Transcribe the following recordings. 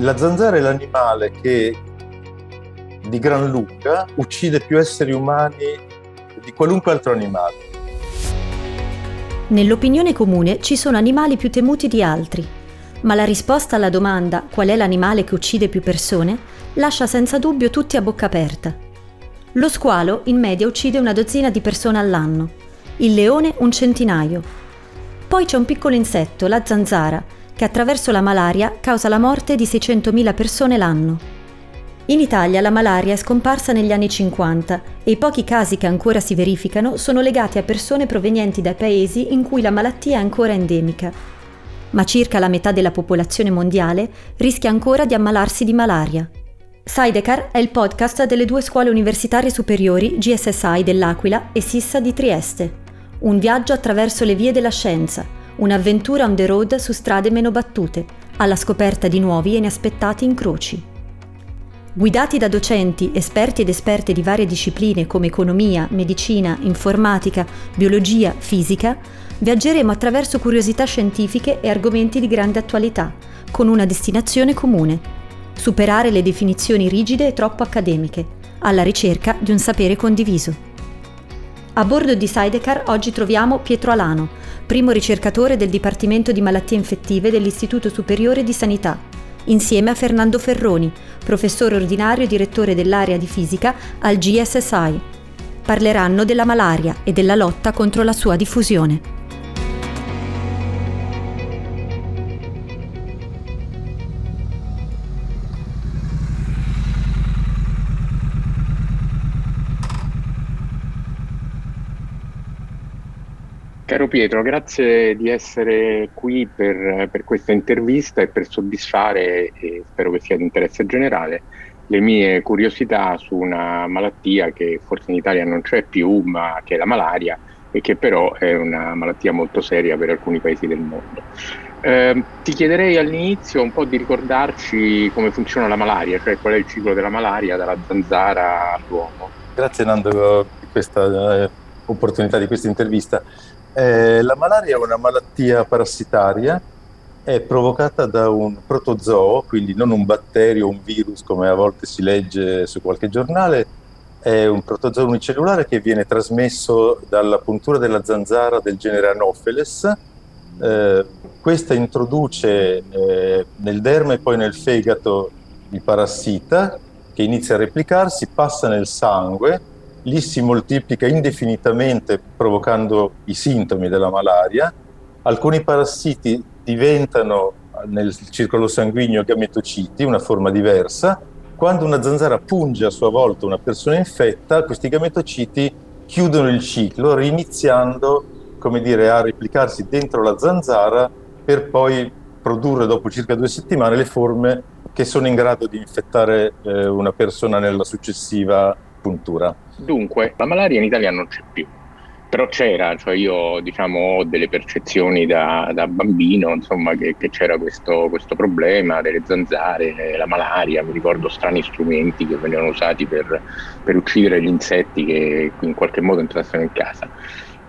La zanzara è l'animale che di gran lunga uccide più esseri umani di qualunque altro animale. Nell'opinione comune ci sono animali più temuti di altri, ma la risposta alla domanda qual è l'animale che uccide più persone lascia senza dubbio tutti a bocca aperta. Lo squalo in media uccide una dozzina di persone all'anno, il leone un centinaio. Poi c'è un piccolo insetto, la zanzara, che attraverso la malaria causa la morte di 600.000 persone l'anno. In Italia la malaria è scomparsa negli anni 50 e i pochi casi che ancora si verificano sono legati a persone provenienti da paesi in cui la malattia è ancora endemica. Ma circa la metà della popolazione mondiale rischia ancora di ammalarsi di malaria. Sidecar è il podcast delle due scuole universitarie superiori GSSI dell'Aquila e Sissa di Trieste. Un viaggio attraverso le vie della scienza, un'avventura on the road su strade meno battute, alla scoperta di nuovi e inaspettati incroci. Guidati da docenti, esperti ed esperte di varie discipline come economia, medicina, informatica, biologia, fisica, viaggeremo attraverso curiosità scientifiche e argomenti di grande attualità, con una destinazione comune. Superare le definizioni rigide e troppo accademiche, alla ricerca di un sapere condiviso. A bordo di Sidecar oggi troviamo Pietro Alano, primo ricercatore del Dipartimento di Malattie Infettive dell'Istituto Superiore di Sanità insieme a Fernando Ferroni, professore ordinario e direttore dell'area di fisica al GSSI. Parleranno della malaria e della lotta contro la sua diffusione. Caro Pietro, grazie di essere qui per, per questa intervista e per soddisfare, e spero che sia di interesse generale, le mie curiosità su una malattia che forse in Italia non c'è più, ma che è la malaria e che però è una malattia molto seria per alcuni paesi del mondo. Eh, ti chiederei all'inizio un po' di ricordarci come funziona la malaria, cioè qual è il ciclo della malaria dalla zanzara all'uomo. Grazie Nando per questa eh, opportunità di questa intervista. Eh, la malaria è una malattia parassitaria, è provocata da un protozoo, quindi non un batterio o un virus come a volte si legge su qualche giornale, è un protozoo unicellulare che viene trasmesso dalla puntura della zanzara del genere Anopheles. Eh, questa introduce eh, nel derma e poi nel fegato il parassita che inizia a replicarsi, passa nel sangue lì si moltiplica indefinitamente provocando i sintomi della malaria. Alcuni parassiti diventano nel circolo sanguigno gametociti, una forma diversa. Quando una zanzara punge a sua volta una persona infetta, questi gametociti chiudono il ciclo, riniziando come dire, a replicarsi dentro la zanzara per poi produrre dopo circa due settimane le forme che sono in grado di infettare eh, una persona nella successiva puntura. Dunque, la malaria in Italia non c'è più, però c'era, cioè io diciamo ho delle percezioni da, da bambino, insomma, che, che c'era questo, questo, problema delle zanzare, la malaria, mi ricordo strani strumenti che venivano usati per, per uccidere gli insetti che in qualche modo entrassero in casa.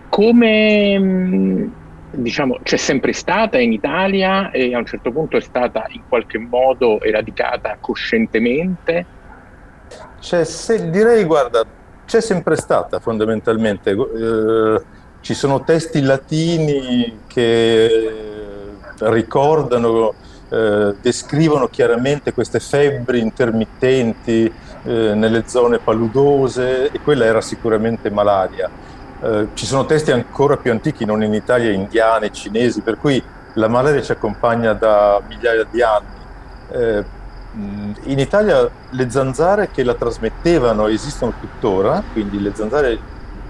Come diciamo, c'è sempre stata in Italia e a un certo punto è stata in qualche modo eradicata coscientemente? C'è, se, direi, guarda, c'è sempre stata fondamentalmente. Eh, ci sono testi latini che ricordano, eh, descrivono chiaramente queste febbri intermittenti eh, nelle zone paludose e quella era sicuramente malaria. Eh, ci sono testi ancora più antichi, non in Italia, indiani, cinesi, per cui la malaria ci accompagna da migliaia di anni. Eh, in Italia le zanzare che la trasmettevano esistono tuttora, quindi le zanzare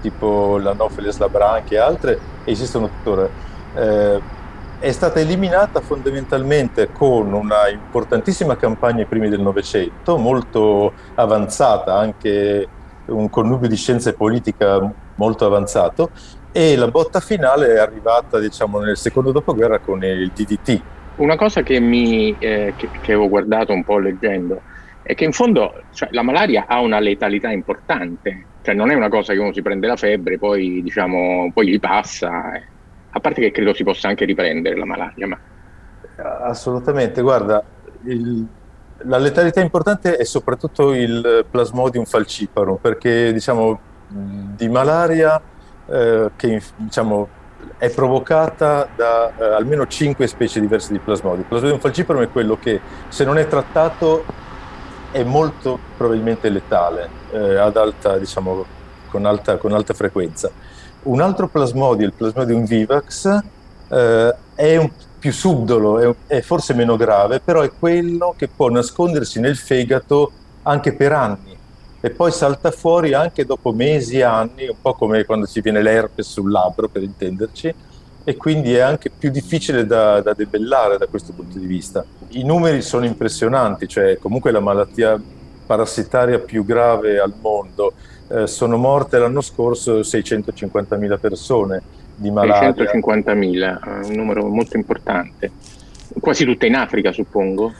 tipo l'Anopheles labranchi e altre esistono tuttora. Eh, è stata eliminata fondamentalmente con una importantissima campagna ai primi del Novecento, molto avanzata, anche un connubio di scienza e politica molto avanzato, e la botta finale è arrivata diciamo, nel secondo dopoguerra con il DDT, una cosa che, mi, eh, che, che, avevo guardato un po' leggendo è che in fondo cioè, la malaria ha una letalità importante, cioè non è una cosa che uno si prende la febbre, poi, diciamo, poi gli passa, eh. a parte che credo si possa anche riprendere la malaria. Ma... Assolutamente, guarda, il, la letalità importante è soprattutto il Plasmodium falciparum, perché diciamo, di malaria eh, che diciamo, è provocata da eh, almeno 5 specie diverse di Plasmodium. Il Plasmodium falciparum è quello che, se non è trattato, è molto probabilmente letale, eh, alta, diciamo, con, alta, con alta frequenza. Un altro Plasmodium, il Plasmodium vivax, eh, è un più subdolo, è, è forse meno grave, però è quello che può nascondersi nel fegato anche per anni e poi salta fuori anche dopo mesi e anni, un po' come quando ci viene l'herpes sul labbro, per intenderci, e quindi è anche più difficile da, da, debellare da questo punto di vista. I numeri sono impressionanti, cioè comunque la malattia parassitaria più grave al mondo. Eh, sono morte l'anno scorso 650.000 persone di malaria. 650.000, un numero molto importante. Quasi tutte in Africa, suppongo?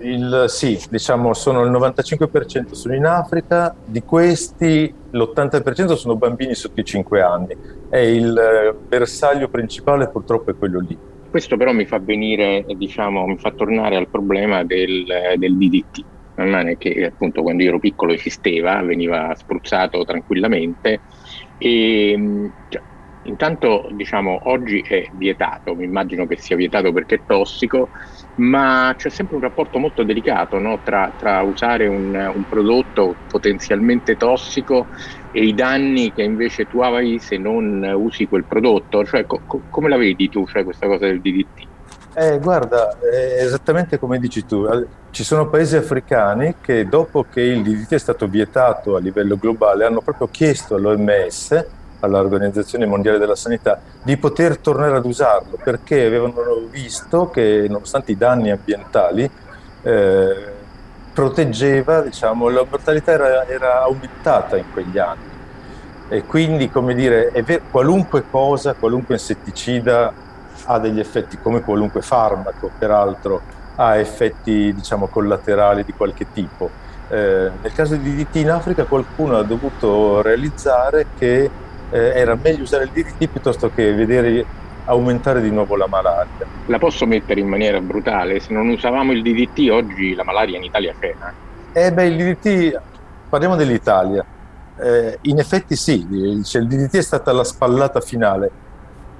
Il, sì, diciamo sono il 95% sono in Africa, di questi l'80% sono bambini sotto i 5 anni. E il eh, bersaglio principale purtroppo è quello lì. Questo però mi fa venire, diciamo, mi fa tornare al problema del, del DDT, che appunto quando io ero piccolo esisteva, veniva spruzzato tranquillamente. E cioè, Intanto, diciamo, oggi è vietato, mi immagino che sia vietato perché è tossico, ma c'è sempre un rapporto molto delicato no? tra, tra, usare un, un, prodotto potenzialmente tossico e i danni che invece tu hai se non usi quel prodotto. Cioè, co- come la vedi tu, cioè, questa cosa del DDT? Eh, guarda, esattamente come dici tu, ci sono paesi africani che dopo che il DDT è stato vietato a livello globale hanno proprio chiesto all'OMS all'Organizzazione Mondiale della Sanità di poter tornare ad usarlo perché avevano visto che nonostante i danni ambientali eh, proteggeva, diciamo, la mortalità era, era, aumentata in quegli anni e quindi come dire, ver- qualunque cosa, qualunque insetticida ha degli effetti come qualunque farmaco peraltro ha effetti diciamo collaterali di qualche tipo. Eh, nel caso di DDT in Africa qualcuno ha dovuto realizzare che eh, era meglio usare il DDT piuttosto che vedere aumentare di nuovo la malaria. La posso mettere in maniera brutale? Se non usavamo il DDT oggi la malaria in Italia c'è. Eh, eh beh, il DDT, parliamo dell'Italia. Eh, in effetti sì, cioè, il DDT è stata la spallata finale.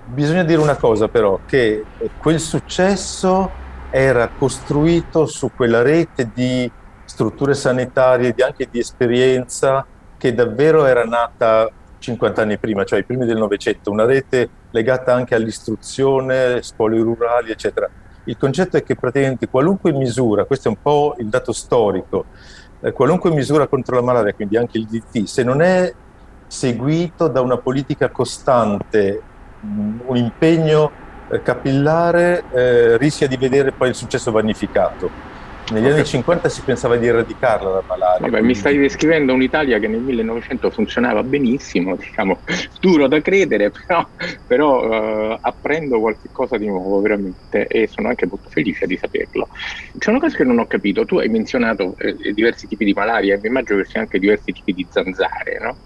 Bisogna dire una cosa però, che quel successo era costruito su quella rete di strutture sanitarie, anche di esperienza, che davvero era nata 50 anni prima, cioè i primi del Novecento, una rete legata anche all'istruzione, scuole rurali, eccetera. Il concetto è che praticamente qualunque misura, questo è un po' il dato storico, eh, qualunque misura contro la malaria, quindi anche il DT, se non è seguito da una politica costante, un impegno eh, capillare, eh, rischia di vedere poi il successo vanificato. Negli anni 50 si pensava di eradicarla la malaria. Vabbè, mi stai descrivendo un'Italia che nel 1900 funzionava benissimo, diciamo, duro da credere, però, però uh, apprendo qualcosa di nuovo veramente e sono anche molto felice di saperlo. C'è una cosa che non ho capito, tu hai menzionato eh, diversi tipi di malaria e mi immagino che siano anche diversi tipi di zanzare, no?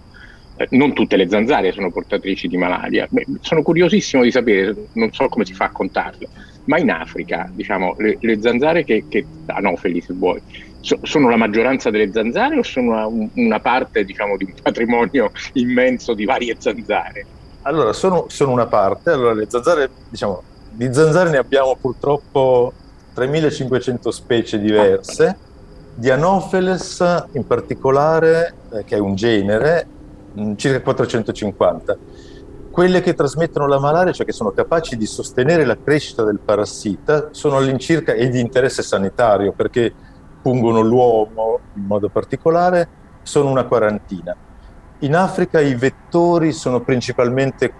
Non tutte le zanzare sono portatrici di malaria. Beh, sono curiosissimo di sapere, non so come si fa a contarle, ma in Africa, diciamo, le, le zanzare che, che anofeli se vuoi, so, sono la maggioranza delle zanzare o sono una, una parte, diciamo, di un patrimonio immenso di varie zanzare? Allora, sono, sono una parte. Allora, le zanzare, diciamo, di zanzare ne abbiamo purtroppo 3500 specie diverse. Di Anopheles in particolare, eh, che è un genere, circa 450. Quelle che trasmettono la malaria, cioè che sono capaci di sostenere la crescita del parassita, sono all'incirca e di interesse sanitario perché pungono l'uomo in modo particolare, sono una quarantina. In Africa i vettori sono principalmente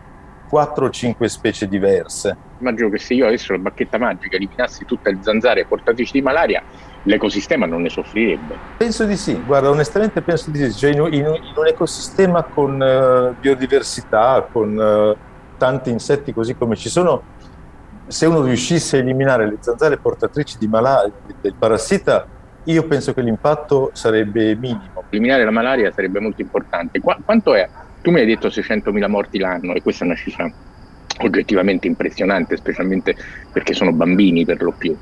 4 o 5 specie diverse. Immagino che se io adesso la bacchetta magica eliminassi tutte le zanzare portatrici di malaria, l'ecosistema non ne soffrirebbe. Penso di sì, guarda, onestamente penso di sì. Cioè, in, in, in, un ecosistema con uh, biodiversità, con uh, tanti insetti così come ci sono, se uno riuscisse a eliminare le zanzare portatrici di malaria, del parassita, io penso che l'impatto sarebbe minimo. Eliminare la malaria sarebbe molto importante. Qu- quanto è? Tu mi hai detto 600.000 morti l'anno e questa è una cifra oggettivamente impressionante, specialmente perché sono bambini per lo più.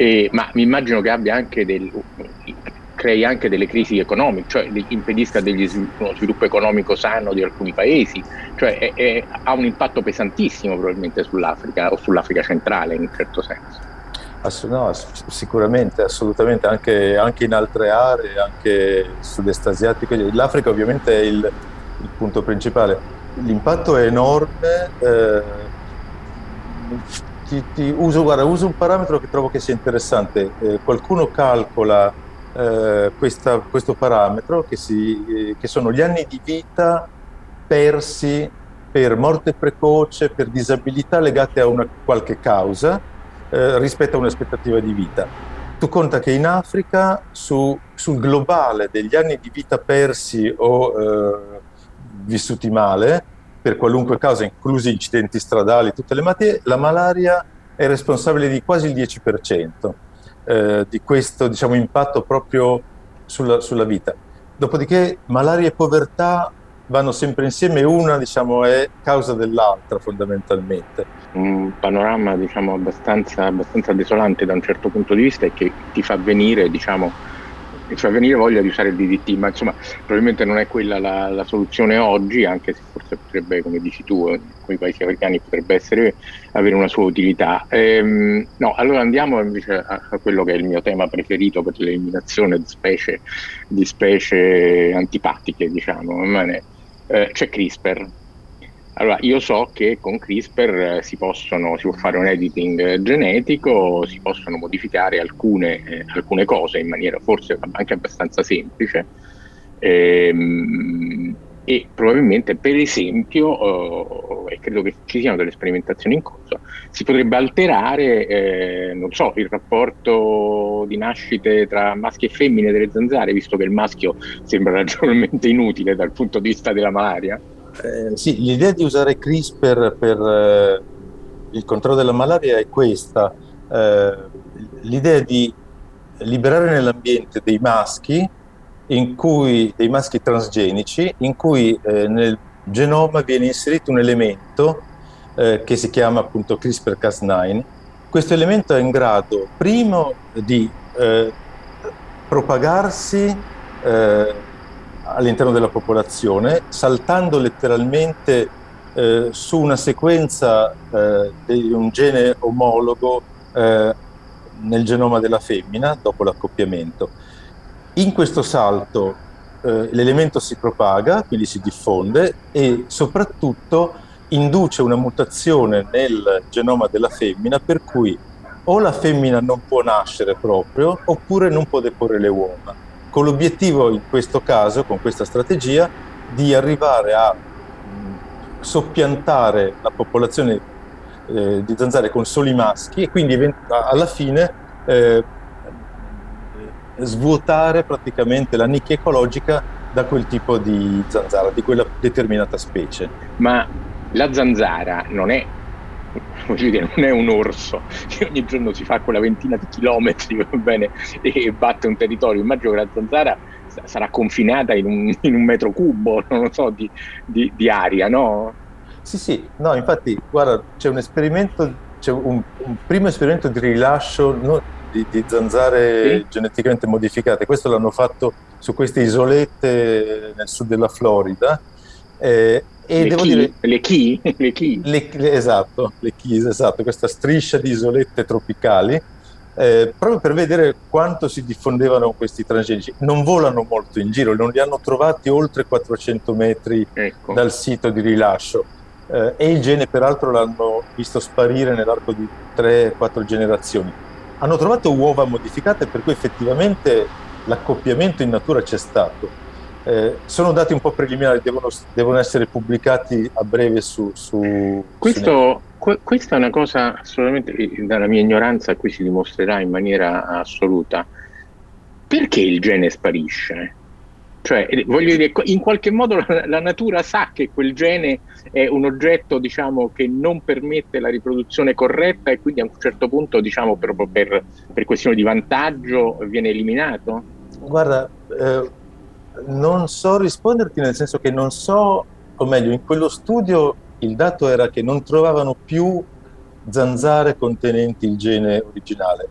E, ma mi immagino che abbia anche del, crei anche delle crisi economiche, cioè impedisca degli, uno sviluppo economico sano di alcuni paesi, cioè è, è, ha un impatto pesantissimo probabilmente sull'Africa o sull'Africa centrale in un certo senso. Ass- no, sicuramente, assolutamente, anche, anche, in altre aree, anche sud-est asiatico. L'Africa ovviamente è il, il punto principale. L'impatto è enorme. Eh, ti, ti uso, guarda, uso, un parametro che trovo che sia interessante. Eh, qualcuno calcola eh, questa, questo parametro che, si, eh, che sono gli anni di vita persi per morte precoce, per disabilità legate a una qualche causa eh, rispetto a un'aspettativa di vita. Tu conta che in Africa su, sul globale degli anni di vita persi o eh, vissuti male, per qualunque causa, inclusi incidenti stradali, tutte le malattie, la malaria è responsabile di quasi il 10% eh, di questo diciamo, impatto proprio sulla, sulla, vita. Dopodiché malaria e povertà vanno sempre insieme, una diciamo, è causa dell'altra fondamentalmente. Un panorama diciamo, abbastanza, abbastanza, desolante da un certo punto di vista e che ti fa venire diciamo, fa venire voglia di usare il DDT, ma insomma probabilmente non è quella la, la, soluzione oggi, anche se forse potrebbe, come dici tu, con i paesi africani potrebbe essere, avere una sua utilità. Ehm, no, allora andiamo invece a, a, quello che è il mio tema preferito per l'eliminazione di specie, di specie antipatiche, diciamo. Eh, c'è CRISPR, allora, io so che con CRISPR eh, si, possono, si può fare un editing eh, genetico, si possono modificare alcune, eh, alcune cose in maniera forse anche abbastanza semplice. Ehm, e probabilmente, per esempio, eh, e credo che ci siano delle sperimentazioni in corso, si potrebbe alterare, eh, non so, il rapporto di nascite tra maschi e femmine delle zanzare, visto che il maschio sembra ragionevolmente inutile dal punto di vista della malaria. Eh, sì, l'idea di usare CRISPR per eh, il controllo della malaria è questa. Eh, l'idea di liberare nell'ambiente dei maschi, cui, dei maschi transgenici, in cui eh, nel genoma viene inserito un elemento eh, che si chiama appunto CRISPR-Cas9. Questo elemento è in grado, primo, di propagarsi all'interno della popolazione, saltando letteralmente eh, su una sequenza eh, di un gene omologo eh, nel genoma della femmina dopo l'accoppiamento. In questo salto eh, l'elemento si propaga, quindi si diffonde e soprattutto induce una mutazione nel genoma della femmina per cui o la femmina non può nascere proprio oppure non può deporre le uova con l'obiettivo in questo caso, con questa strategia, di arrivare a soppiantare la popolazione eh, di zanzare con soli maschi e quindi alla fine eh, svuotare praticamente la nicchia ecologica da quel tipo di zanzara, di quella determinata specie. Ma la zanzara non è voglio dire, non è un orso che ogni giorno si fa quella ventina di chilometri bene, e batte un territorio. Immagino che la zanzara sarà confinata in un, in un metro cubo, non lo so, di, di, di, aria, no? Sì, sì, no, infatti, guarda, c'è un esperimento, c'è un, un primo esperimento di rilascio no, di, di, zanzare sì? geneticamente modificate. Questo l'hanno fatto su queste isolette nel sud della Florida. Eh, e le devo chi? dire, le chi? Le chi? Le, le, esatto, le chi, esatto, questa striscia di isolette tropicali, eh, proprio per vedere quanto si diffondevano questi transgenici. Non volano molto in giro, non li hanno trovati oltre 400 metri ecco. dal sito di rilascio. Eh, e il gene peraltro l'hanno visto sparire nell'arco di 3-4 generazioni. Hanno trovato uova modificate per cui effettivamente l'accoppiamento in natura c'è stato eh, sono dati un po' preliminari, devono, devono essere pubblicati a breve su... su Questo, que, questa è una cosa assolutamente, dalla mia ignoranza, qui si dimostrerà in maniera assoluta. Perché il gene sparisce? Cioè, eh, voglio dire, in qualche modo la, la, natura sa che quel gene è un oggetto, diciamo, che non permette la riproduzione corretta e quindi a un certo punto, diciamo, proprio per, per questione di vantaggio viene eliminato? Guarda, eh, non so risponderti nel senso che non so, o meglio, in quello studio il dato era che non trovavano più zanzare contenenti il gene originale.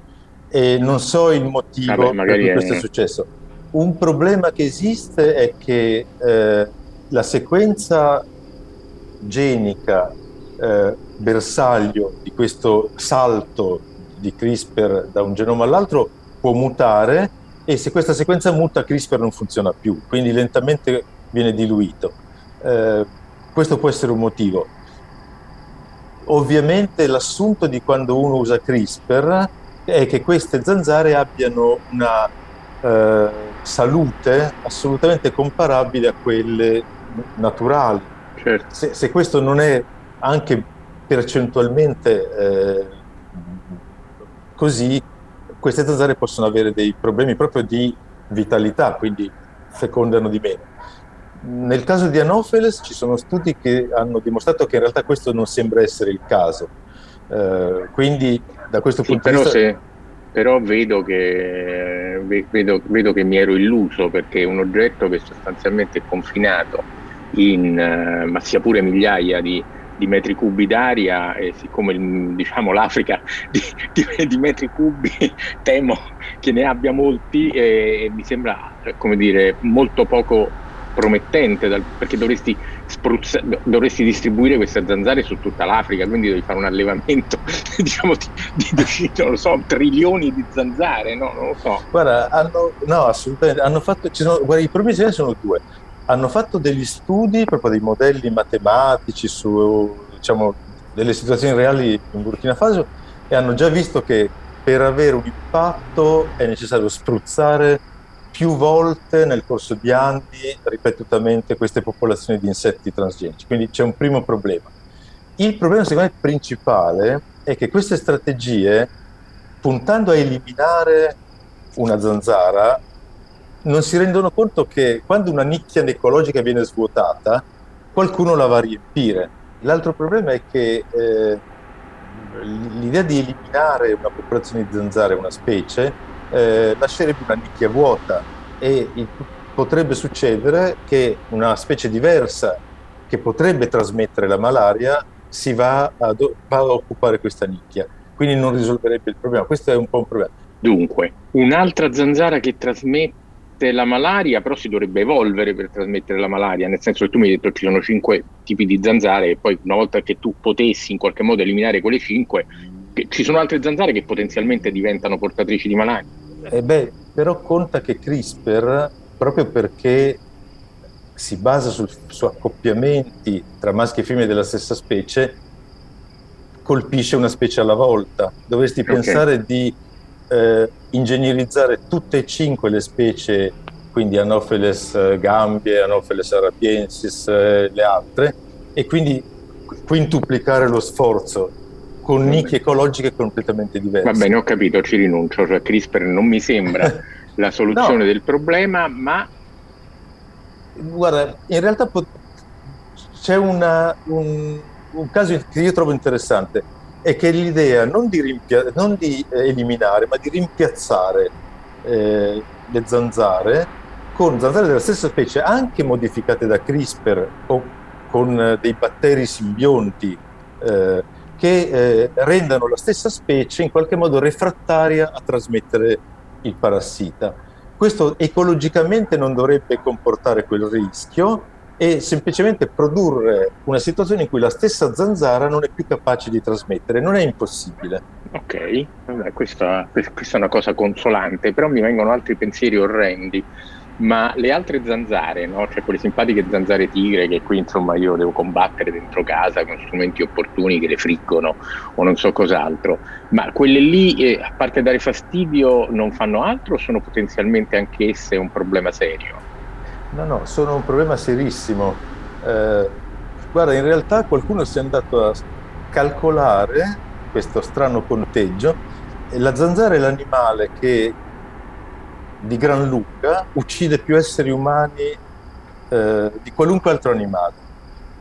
e non so il motivo Vabbè, per cui questo è... successo. Un problema che esiste è che eh, la sequenza genica eh, bersaglio di questo salto di CRISPR da un genoma all'altro può mutare e se questa sequenza muta CRISPR non funziona più, quindi lentamente viene diluito. Eh, questo può essere un motivo. Ovviamente l'assunto di quando uno usa CRISPR è che queste zanzare abbiano una eh, salute assolutamente comparabile a quelle naturali. Certo. Se, se, questo non è anche percentualmente eh, così, queste zanzare possono avere dei problemi proprio di vitalità, quindi fecondano di meno. Nel caso di Anopheles ci sono studi che hanno dimostrato che in realtà questo non sembra essere il caso. Eh, quindi da questo sì, punto di vista... Se, però vedo che, vedo, vedo che mi ero illuso perché è un oggetto che sostanzialmente è confinato in, uh, ma sia pure migliaia di, di metri cubi d'aria e siccome diciamo, l'Africa di, di, di, metri cubi temo che ne abbia molti e, mi sembra come dire molto poco promettente dal, perché dovresti, spruzza, dovresti distribuire queste zanzare su tutta l'Africa quindi devi fare un allevamento diciamo di, di, non lo so trilioni di zanzare no? non lo so guarda hanno, no assolutamente hanno fatto sono, guarda i problemi sono due hanno fatto degli studi, proprio dei modelli matematici su diciamo, delle situazioni reali in Burkina Faso e hanno già visto che per avere un impatto è necessario spruzzare più volte nel corso di anni ripetutamente queste popolazioni di insetti transgenici. Quindi c'è un primo problema. Il problema secondo me principale è che queste strategie, puntando a eliminare una zanzara, non si rendono conto che quando una nicchia ecologica viene svuotata, qualcuno la va a riempire. L'altro problema è che eh, l'idea di eliminare una popolazione di zanzare, una specie, eh, lascerebbe una nicchia vuota e il, potrebbe succedere che una specie diversa che potrebbe trasmettere la malaria si va a, va a occupare questa nicchia, quindi non risolverebbe il problema. Questo è un po' un problema. Dunque, un'altra zanzara che trasmette la malaria, però si dovrebbe evolvere per trasmettere la malaria, nel senso che tu mi hai detto che ci sono cinque tipi di zanzare e poi una volta che tu potessi in qualche modo eliminare quelle cinque, ci sono altre zanzare che potenzialmente diventano portatrici di malaria. Eh beh, però conta che CRISPR, proprio perché si basa sul, su accoppiamenti tra maschi e femmine della stessa specie, colpisce una specie alla volta. Dovresti okay. pensare di eh, ingegnerizzare tutte e cinque le specie, quindi Anopheles eh, gambie, Anopheles arabiensis, eh, le altre, e quindi quintuplicare lo sforzo con nicchie ecologiche completamente diverse. Va bene, ho capito, ci rinuncio, cioè CRISPR non mi sembra la soluzione no. del problema, ma... Guarda, in realtà pot- c'è una, un, un caso che io trovo interessante è che l'idea non di, rimpia- non di eh, eliminare, ma di rimpiazzare eh, le zanzare con zanzare della stessa specie, anche modificate da CRISPR o con eh, dei batteri simbionti eh, che eh, rendano la stessa specie in qualche modo refrattaria a trasmettere il parassita. Questo ecologicamente non dovrebbe comportare quel rischio, e semplicemente produrre una situazione in cui la stessa zanzara non è più capace di trasmettere, non è impossibile. Ok, Vabbè, questa, questa, è una cosa consolante, però mi vengono altri pensieri orrendi. Ma le altre zanzare, no? cioè quelle simpatiche zanzare tigre che qui insomma io devo combattere dentro casa con strumenti opportuni che le friggono o non so cos'altro, ma quelle lì, eh, a parte dare fastidio, non fanno altro o sono potenzialmente anch'esse un problema serio? No, no, sono un problema serissimo. Eh, guarda, in realtà qualcuno si è andato a calcolare questo strano conteggio la zanzara è l'animale che di gran lunga uccide più esseri umani eh, di qualunque altro animale.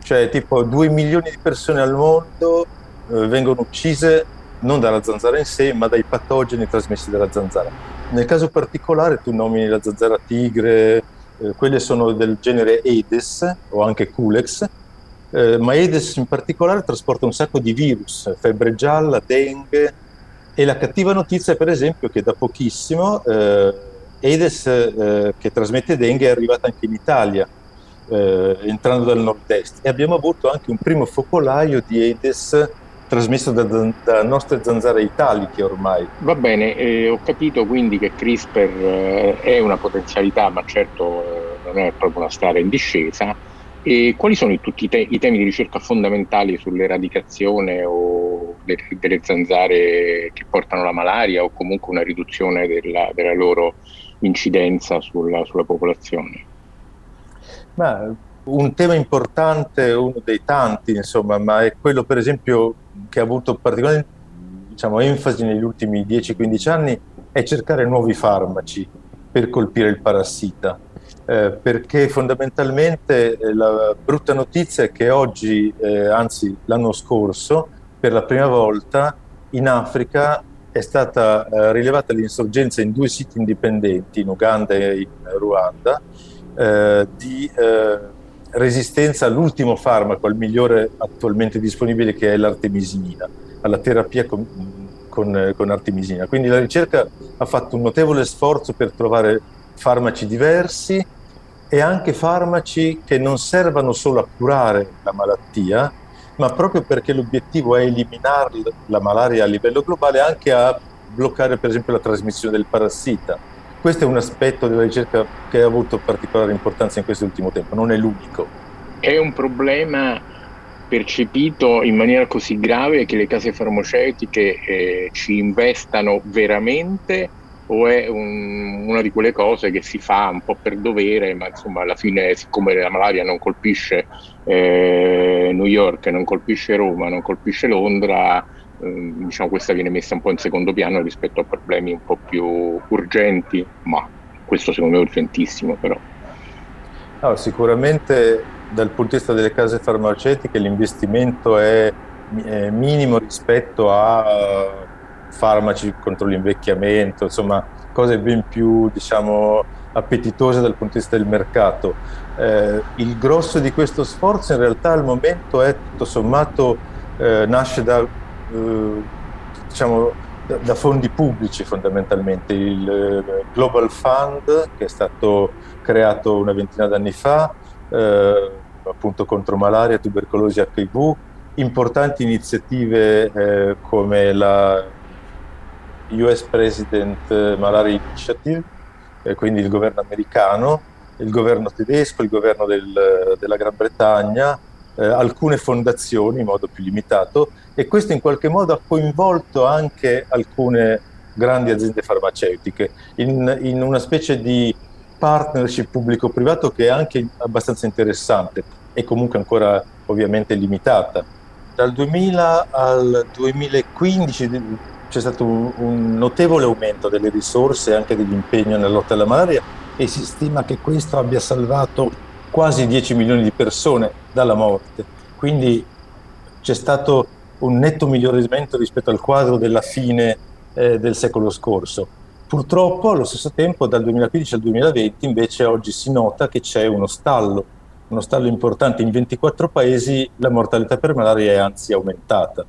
Cioè, tipo 2 milioni di persone al mondo eh, vengono uccise non dalla zanzara in sé, ma dai patogeni trasmessi dalla zanzara. Nel caso particolare tu nomini la zanzara tigre, eh, quelle sono del genere Aedes o anche Culex, eh, ma Aedes in particolare trasporta un sacco di virus, febbre gialla, dengue, E la cattiva notizia è per esempio che da pochissimo eh, Aedes eh, che trasmette dengue è arrivata anche in Italia, eh, entrando dal nord-est. E abbiamo avuto anche un primo focolaio di Aedes trasmesso da, da, nostre zanzare italiche ormai. Va bene, eh, ho capito quindi che CRISPR eh, è una potenzialità, ma certo eh, non è proprio una strada in discesa. E quali sono i, tutti i, te- i, temi di ricerca fondamentali sull'eradicazione o de- delle zanzare che portano la malaria o comunque una riduzione della, della loro incidenza sulla, sulla popolazione? Ma un tema importante, uno dei tanti, insomma, ma è quello per esempio che ha avuto particolare diciamo, enfasi negli ultimi 10-15 anni, è cercare nuovi farmaci per colpire il parassita. Eh, perché fondamentalmente eh, la brutta notizia è che oggi, eh, anzi l'anno scorso, per la prima volta in Africa è stata eh, rilevata l'insorgenza in due siti indipendenti, in Uganda e in Ruanda, eh, di eh, resistenza all'ultimo farmaco, al migliore attualmente disponibile che è l'artemisina, alla terapia con, con, con artemisina. Quindi la ricerca ha fatto un notevole sforzo per trovare farmaci diversi e anche farmaci che non servano solo a curare la malattia, ma proprio perché l'obiettivo è eliminare la malaria a livello globale, anche a bloccare per esempio la trasmissione del parassita questo è un aspetto della ricerca che ha avuto particolare importanza in questo ultimo tempo, non è l'unico. È un problema percepito in maniera così grave che le case farmaceutiche eh, ci investano veramente o è un, una di quelle cose che si fa un po' per dovere, ma insomma alla fine siccome la malaria non colpisce eh, New York, non colpisce Roma, non colpisce Londra, diciamo, questa viene messa un po' in secondo piano rispetto a problemi un po' più urgenti, ma questo secondo me è urgentissimo però. No, sicuramente dal punto di vista delle case farmaceutiche l'investimento è, è minimo rispetto a farmaci contro l'invecchiamento, insomma cose ben più diciamo, appetitose dal punto di vista del mercato. Eh, il grosso di questo sforzo in realtà al momento è tutto sommato eh, nasce da eh, diciamo, da, da, fondi pubblici fondamentalmente. Il eh, Global Fund che è stato creato una ventina d'anni fa, eh, appunto contro malaria, tubercolosi HIV, importanti iniziative eh, come la US President Malaria Initiative, eh, quindi il governo americano, il governo tedesco, il governo del, della Gran Bretagna, eh, alcune fondazioni in modo più limitato e questo in qualche modo ha coinvolto anche alcune grandi aziende farmaceutiche in, in una specie di partnership pubblico-privato che è anche abbastanza interessante e comunque ancora ovviamente limitata. Dal 2000 al 2015 c'è stato un, un notevole aumento delle risorse e anche dell'impegno nella lotta alla malaria e si stima che questo abbia salvato quasi 10 milioni di persone dalla morte. Quindi c'è stato un netto miglioramento rispetto al quadro della fine eh, del secolo scorso. Purtroppo allo stesso tempo dal 2015 al 2020 invece oggi si nota che c'è uno stallo, uno stallo importante in 24 paesi, la mortalità per malaria è anzi aumentata.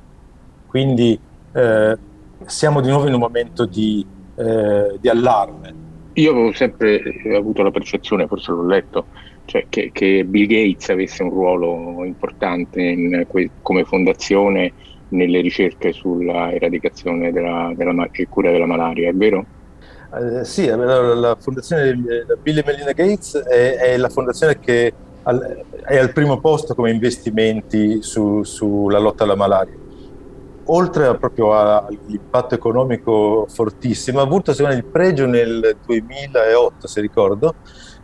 Quindi eh, siamo di nuovo in un momento di, eh, di allarme. Io avevo sempre avuto la percezione, forse l'ho letto, cioè che, che, Bill Gates avesse un ruolo importante in, come fondazione nelle ricerche sulla eradicazione della, della, e cura della malaria, è vero? Eh, sì, la, la fondazione Bill e Melinda Gates è, è la fondazione che al, è al primo posto come investimenti su, sulla lotta alla malaria. Oltre proprio all'impatto economico fortissimo, ha avuto me il pregio nel 2008, se ricordo,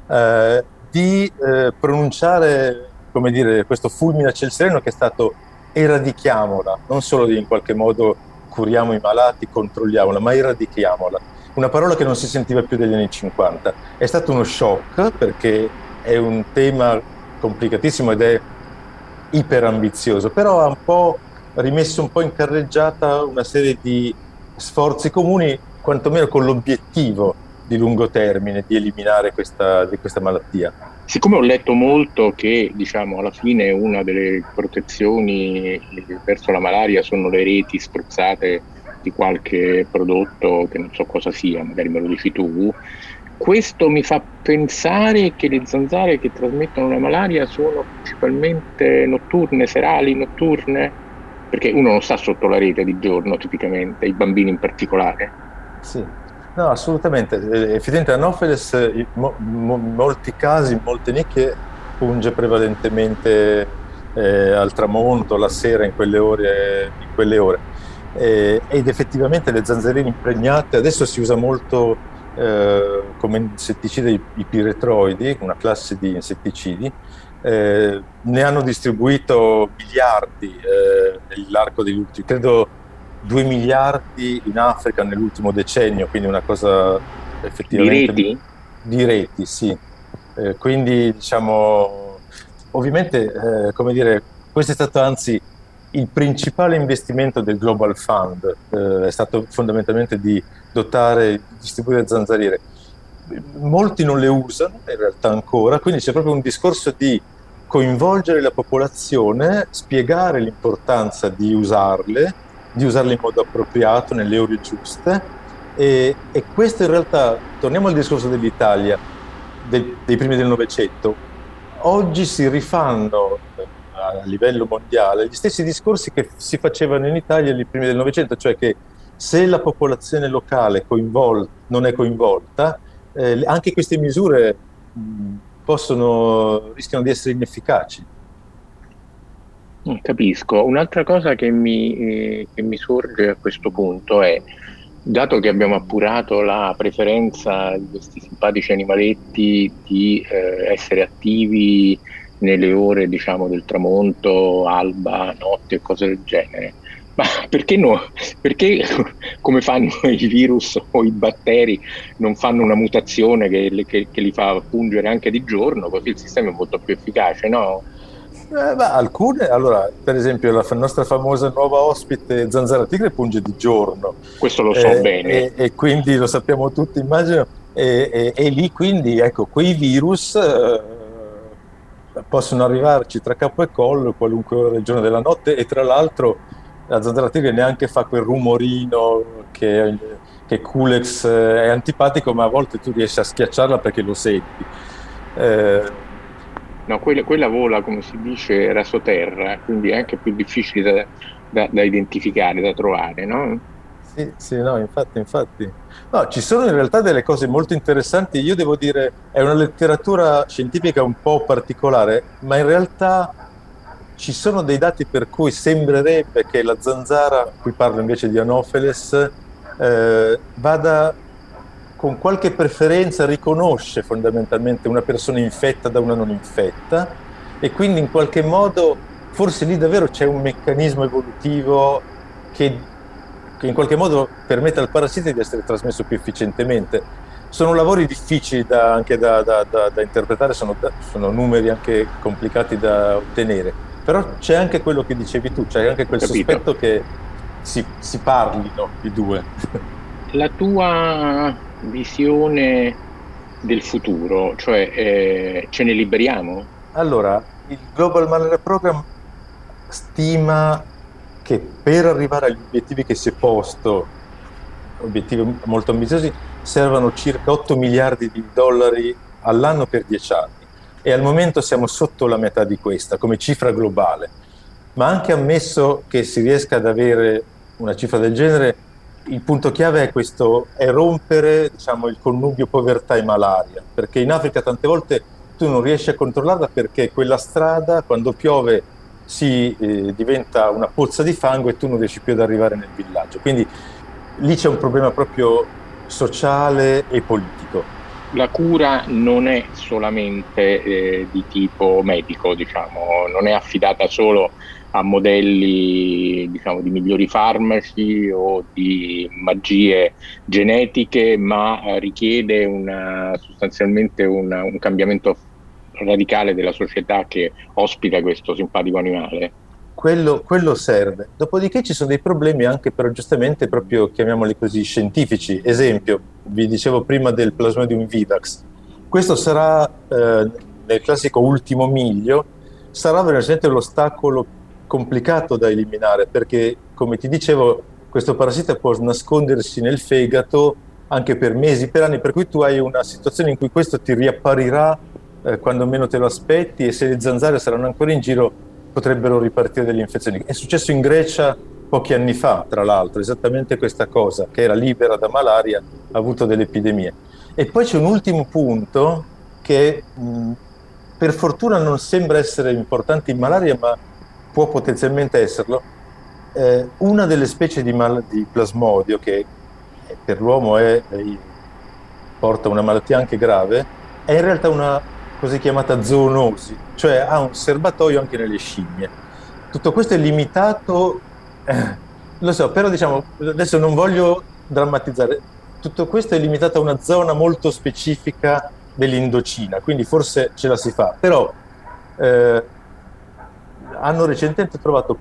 eh, di eh, pronunciare come dire, questo fulmine a ciel sereno che è stato eradichiamola, non solo in qualche modo curiamo i malati, controlliamola, ma eradichiamola. Una parola che non si sentiva più dagli anni 50. È stato uno shock perché è un tema complicatissimo ed è iperambizioso, però ha un po' rimesso un po' in carreggiata una serie di sforzi comuni, quantomeno con l'obiettivo di lungo termine di eliminare questa, di questa malattia. Siccome ho letto molto che diciamo, alla fine una delle protezioni verso la malaria sono le reti spruzzate di qualche prodotto che non so cosa sia, magari me lo dici tu, questo mi fa pensare che le zanzare che trasmettono la malaria sono principalmente notturne, serali, notturne, perché uno non sta sotto la rete di giorno tipicamente, i bambini in particolare. Sì, no, assolutamente. Eh, effettivamente Anopheles in mo- mo- molti casi, in molte nicchie, punge prevalentemente eh, al tramonto, la sera, in quelle ore. In quelle ore. Eh, ed effettivamente le zanzarine impregnate, adesso si usa molto eh, come insetticidi i, piretroidi, una classe di insetticidi, eh, ne hanno distribuito miliardi eh, nell'arco degli ultimi, credo 2 miliardi in Africa nell'ultimo decennio, quindi una cosa effettivamente... Di reti? Di reti, sì. Eh, quindi diciamo, ovviamente, eh, come dire, questo è stato anzi il principale investimento del Global Fund, eh, è stato fondamentalmente di dotare, di distribuire zanzariere. Molti non le usano in realtà ancora, quindi c'è proprio un discorso di coinvolgere la popolazione, spiegare l'importanza di usarle, di usarle in modo appropriato, nelle ore giuste. E, e questo in realtà, torniamo al discorso dell'Italia, del, dei primi del Novecento, oggi si rifanno eh, a livello mondiale gli stessi discorsi che si facevano in Italia nei primi del Novecento, cioè che se la popolazione locale coinvol- non è coinvolta, eh, anche queste misure possono, rischiano di essere inefficaci. Mm, capisco. Un'altra cosa che mi, eh, che mi sorge a questo punto è, dato che abbiamo appurato la preferenza di questi simpatici animaletti di eh, essere attivi nelle ore diciamo, del tramonto, alba, notte e cose del genere, ma perché no? Perché come fanno i virus o i batteri non fanno una mutazione che, che, che li fa pungere anche di giorno, così il sistema è molto più efficace, no? Eh, beh, alcune, allora, per esempio, la nostra famosa nuova ospite Zanzara Tigre punge di giorno. Questo lo so eh, bene. E, e, quindi lo sappiamo tutti, immagino. E, e, lì quindi, ecco, quei virus eh, possono arrivarci tra capo e collo qualunque ora del giorno della notte e tra l'altro la zanzara tigre neanche fa quel rumorino che, che Culex è antipatico, ma a volte tu riesci a schiacciarla perché lo senti. Eh, No, quella, quella, vola, come si dice, rasoterra, quindi è anche più difficile da, da, da identificare, da trovare, no? Sì, sì, no, infatti, infatti. No, ci sono in realtà delle cose molto interessanti. Io devo dire, è una letteratura scientifica un po' particolare, ma in realtà ci sono dei dati per cui sembrerebbe che la zanzara, qui parlo invece di Anopheles, eh, vada con qualche preferenza, riconosce fondamentalmente una persona infetta da una non infetta e quindi in qualche modo forse lì davvero c'è un meccanismo evolutivo che, che in qualche modo permette al parassita di essere trasmesso più efficientemente. Sono lavori difficili da, anche da, da, da interpretare, sono, sono numeri anche complicati da ottenere però c'è anche quello che dicevi tu, c'è anche quel Capito. sospetto che si, si parlino i due. La tua visione del futuro, cioè eh, ce ne liberiamo? Allora, il Global Malaria Program stima che per arrivare agli obiettivi che si è posto, obiettivi molto ambiziosi, servano circa 8 miliardi di dollari all'anno per 10 anni e al momento siamo sotto la metà di questa come cifra globale. Ma anche ammesso che si riesca ad avere una cifra del genere, il punto chiave è questo, è rompere diciamo, il connubio povertà e malaria, perché in Africa tante volte tu non riesci a controllarla perché quella strada quando piove si eh, diventa una pozza di fango e tu non riesci più ad arrivare nel villaggio. Quindi lì c'è un problema proprio sociale e politico la cura non è solamente eh, di tipo medico, diciamo, non è affidata solo a modelli diciamo, di migliori farmaci o di magie genetiche, ma eh, richiede una, sostanzialmente una, un cambiamento radicale della società che ospita questo simpatico animale quello, quello, serve. Dopodiché ci sono dei problemi anche però giustamente proprio, chiamiamoli così, scientifici. Esempio, vi dicevo prima del Plasmodium vivax. Questo sarà, eh, nel classico ultimo miglio, sarà veramente l'ostacolo complicato da eliminare perché, come ti dicevo, questo parassita può nascondersi nel fegato anche per mesi, per anni, per cui tu hai una situazione in cui questo ti riapparirà eh, quando meno te lo aspetti e se le zanzare saranno ancora in giro potrebbero ripartire delle infezioni. È successo in Grecia pochi anni fa, tra l'altro, esattamente questa cosa, che era libera da malaria, ha avuto delle epidemie. E poi c'è un ultimo punto che mh, per fortuna non sembra essere importante in malaria, ma può potenzialmente esserlo. Eh, una delle specie di, mal- di plasmodio che per l'uomo è, è, porta una malattia anche grave, è in realtà una così chiamata zoonosi, cioè ha un serbatoio anche nelle scimmie. Tutto questo è limitato, eh, lo so, però diciamo, adesso non voglio drammatizzare, tutto questo è limitato a una zona molto specifica dell'Indocina, quindi forse ce la si fa, però eh, hanno recentemente trovato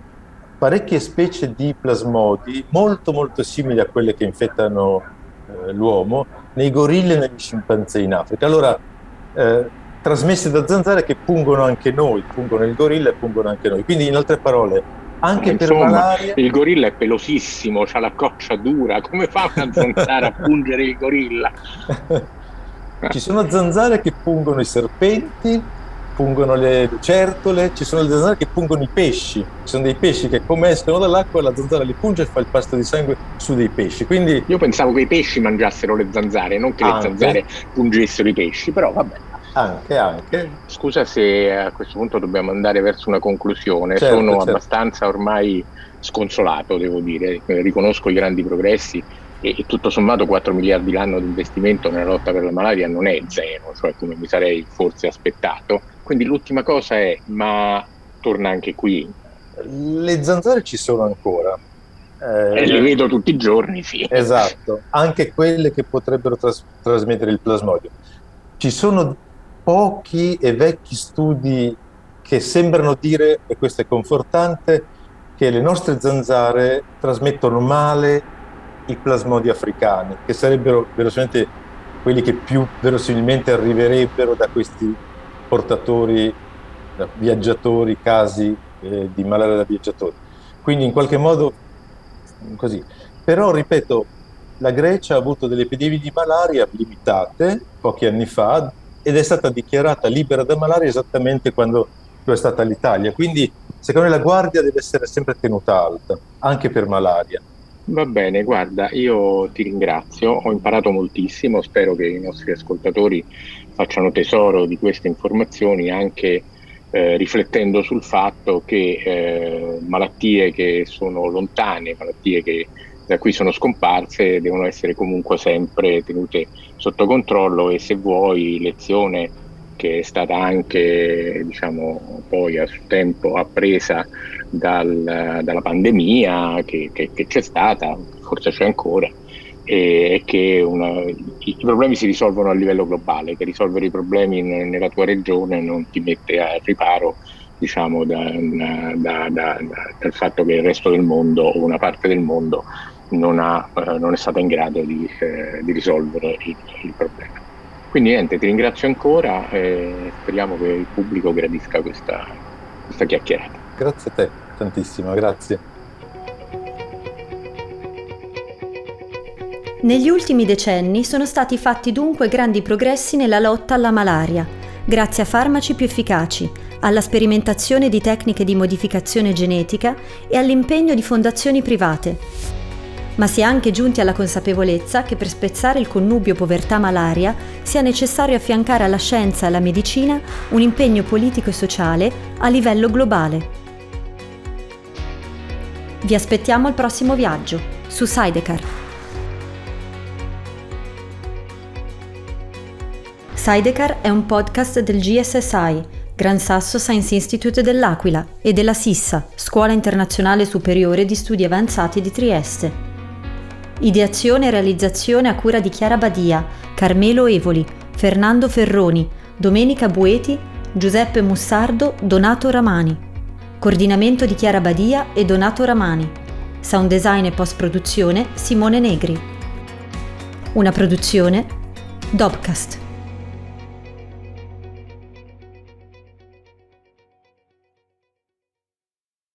parecchie specie di plasmodi molto molto simili a quelle che infettano eh, l'uomo nei gorilli e negli scimpanzé in Africa. Allora, eh, trasmesse da zanzare che pungono anche noi, pungono il gorilla e pungono anche noi. Quindi, in altre parole, anche Insomma, per malaria... Il gorilla è pelosissimo, ha la coccia dura, come fa una zanzara a pungere il gorilla? Ci sono zanzare che pungono i serpenti, pungono le lucertole, ci sono le zanzare che pungono i pesci, ci sono dei pesci che come escono dall'acqua la zanzara li punge e fa il pasto di sangue su dei pesci. Quindi... Io pensavo che i pesci mangiassero le zanzare, non che anche. le zanzare pungessero i pesci, però vabbè. Anche, anche. Scusa se a questo punto dobbiamo andare verso una conclusione, certo, sono certo. abbastanza ormai sconsolato, devo dire, riconosco i grandi progressi e, e, tutto sommato 4 miliardi l'anno di investimento nella lotta per la malaria non è zero, cioè come mi sarei forse aspettato. Quindi l'ultima cosa è, ma torna anche qui. Le zanzare ci sono ancora. Eh, e le vedo tutti i giorni, sì. Esatto, anche quelle che potrebbero tras- trasmettere il plasmodio. Ci sono pochi e vecchi studi che sembrano dire, e questo è confortante, che le nostre zanzare trasmettono male i plasmodi africani, che sarebbero verosimilmente quelli che più verosimilmente arriverebbero da questi portatori, da viaggiatori, casi eh, di malaria da viaggiatori. Quindi in qualche modo così. Però, ripeto, la Grecia ha avuto delle epidemie di malaria limitate pochi anni fa ed è stata dichiarata libera da malaria esattamente quando lo è stata l'Italia. Quindi, secondo me, la guardia deve essere sempre tenuta alta, anche per malaria. Va bene, guarda, io ti ringrazio, ho imparato moltissimo, spero che i nostri ascoltatori facciano tesoro di queste informazioni anche eh, riflettendo sul fatto che eh, malattie che sono lontane, malattie che da cui sono scomparse, devono essere comunque sempre tenute sotto controllo e se vuoi lezione che è stata anche diciamo, poi a suo tempo appresa dal, dalla pandemia che, che, che, c'è stata, forse c'è ancora, e che una, i, problemi si risolvono a livello globale, che risolvere i problemi in, nella tua regione non ti mette a riparo diciamo, da, da, da, dal fatto che il resto del mondo o una parte del mondo non, ha, eh, non è stata in grado di, eh, di risolvere il, il, problema. Quindi niente, ti ringrazio ancora e speriamo che il pubblico gradisca questa, questa chiacchierata. Grazie a te tantissimo, grazie. Negli ultimi decenni sono stati fatti dunque grandi progressi nella lotta alla malaria, grazie a farmaci più efficaci, alla sperimentazione di tecniche di modificazione genetica e all'impegno di fondazioni private. Ma si è anche giunti alla consapevolezza che per spezzare il connubio povertà-malaria sia necessario affiancare alla scienza e alla medicina un impegno politico e sociale a livello globale. Vi aspettiamo al prossimo viaggio su Sidecar. Sidecar è un podcast del GSSI, Gran Sasso Science Institute dell'Aquila, e della SISSA, Scuola Internazionale Superiore di Studi Avanzati di Trieste. Ideazione e realizzazione a cura di Chiara Badia, Carmelo Evoli, Fernando Ferroni, Domenica Bueti, Giuseppe Mussardo, Donato Ramani. Coordinamento di Chiara Badia e Donato Ramani. Sound design e post produzione Simone Negri. Una produzione Dobcast.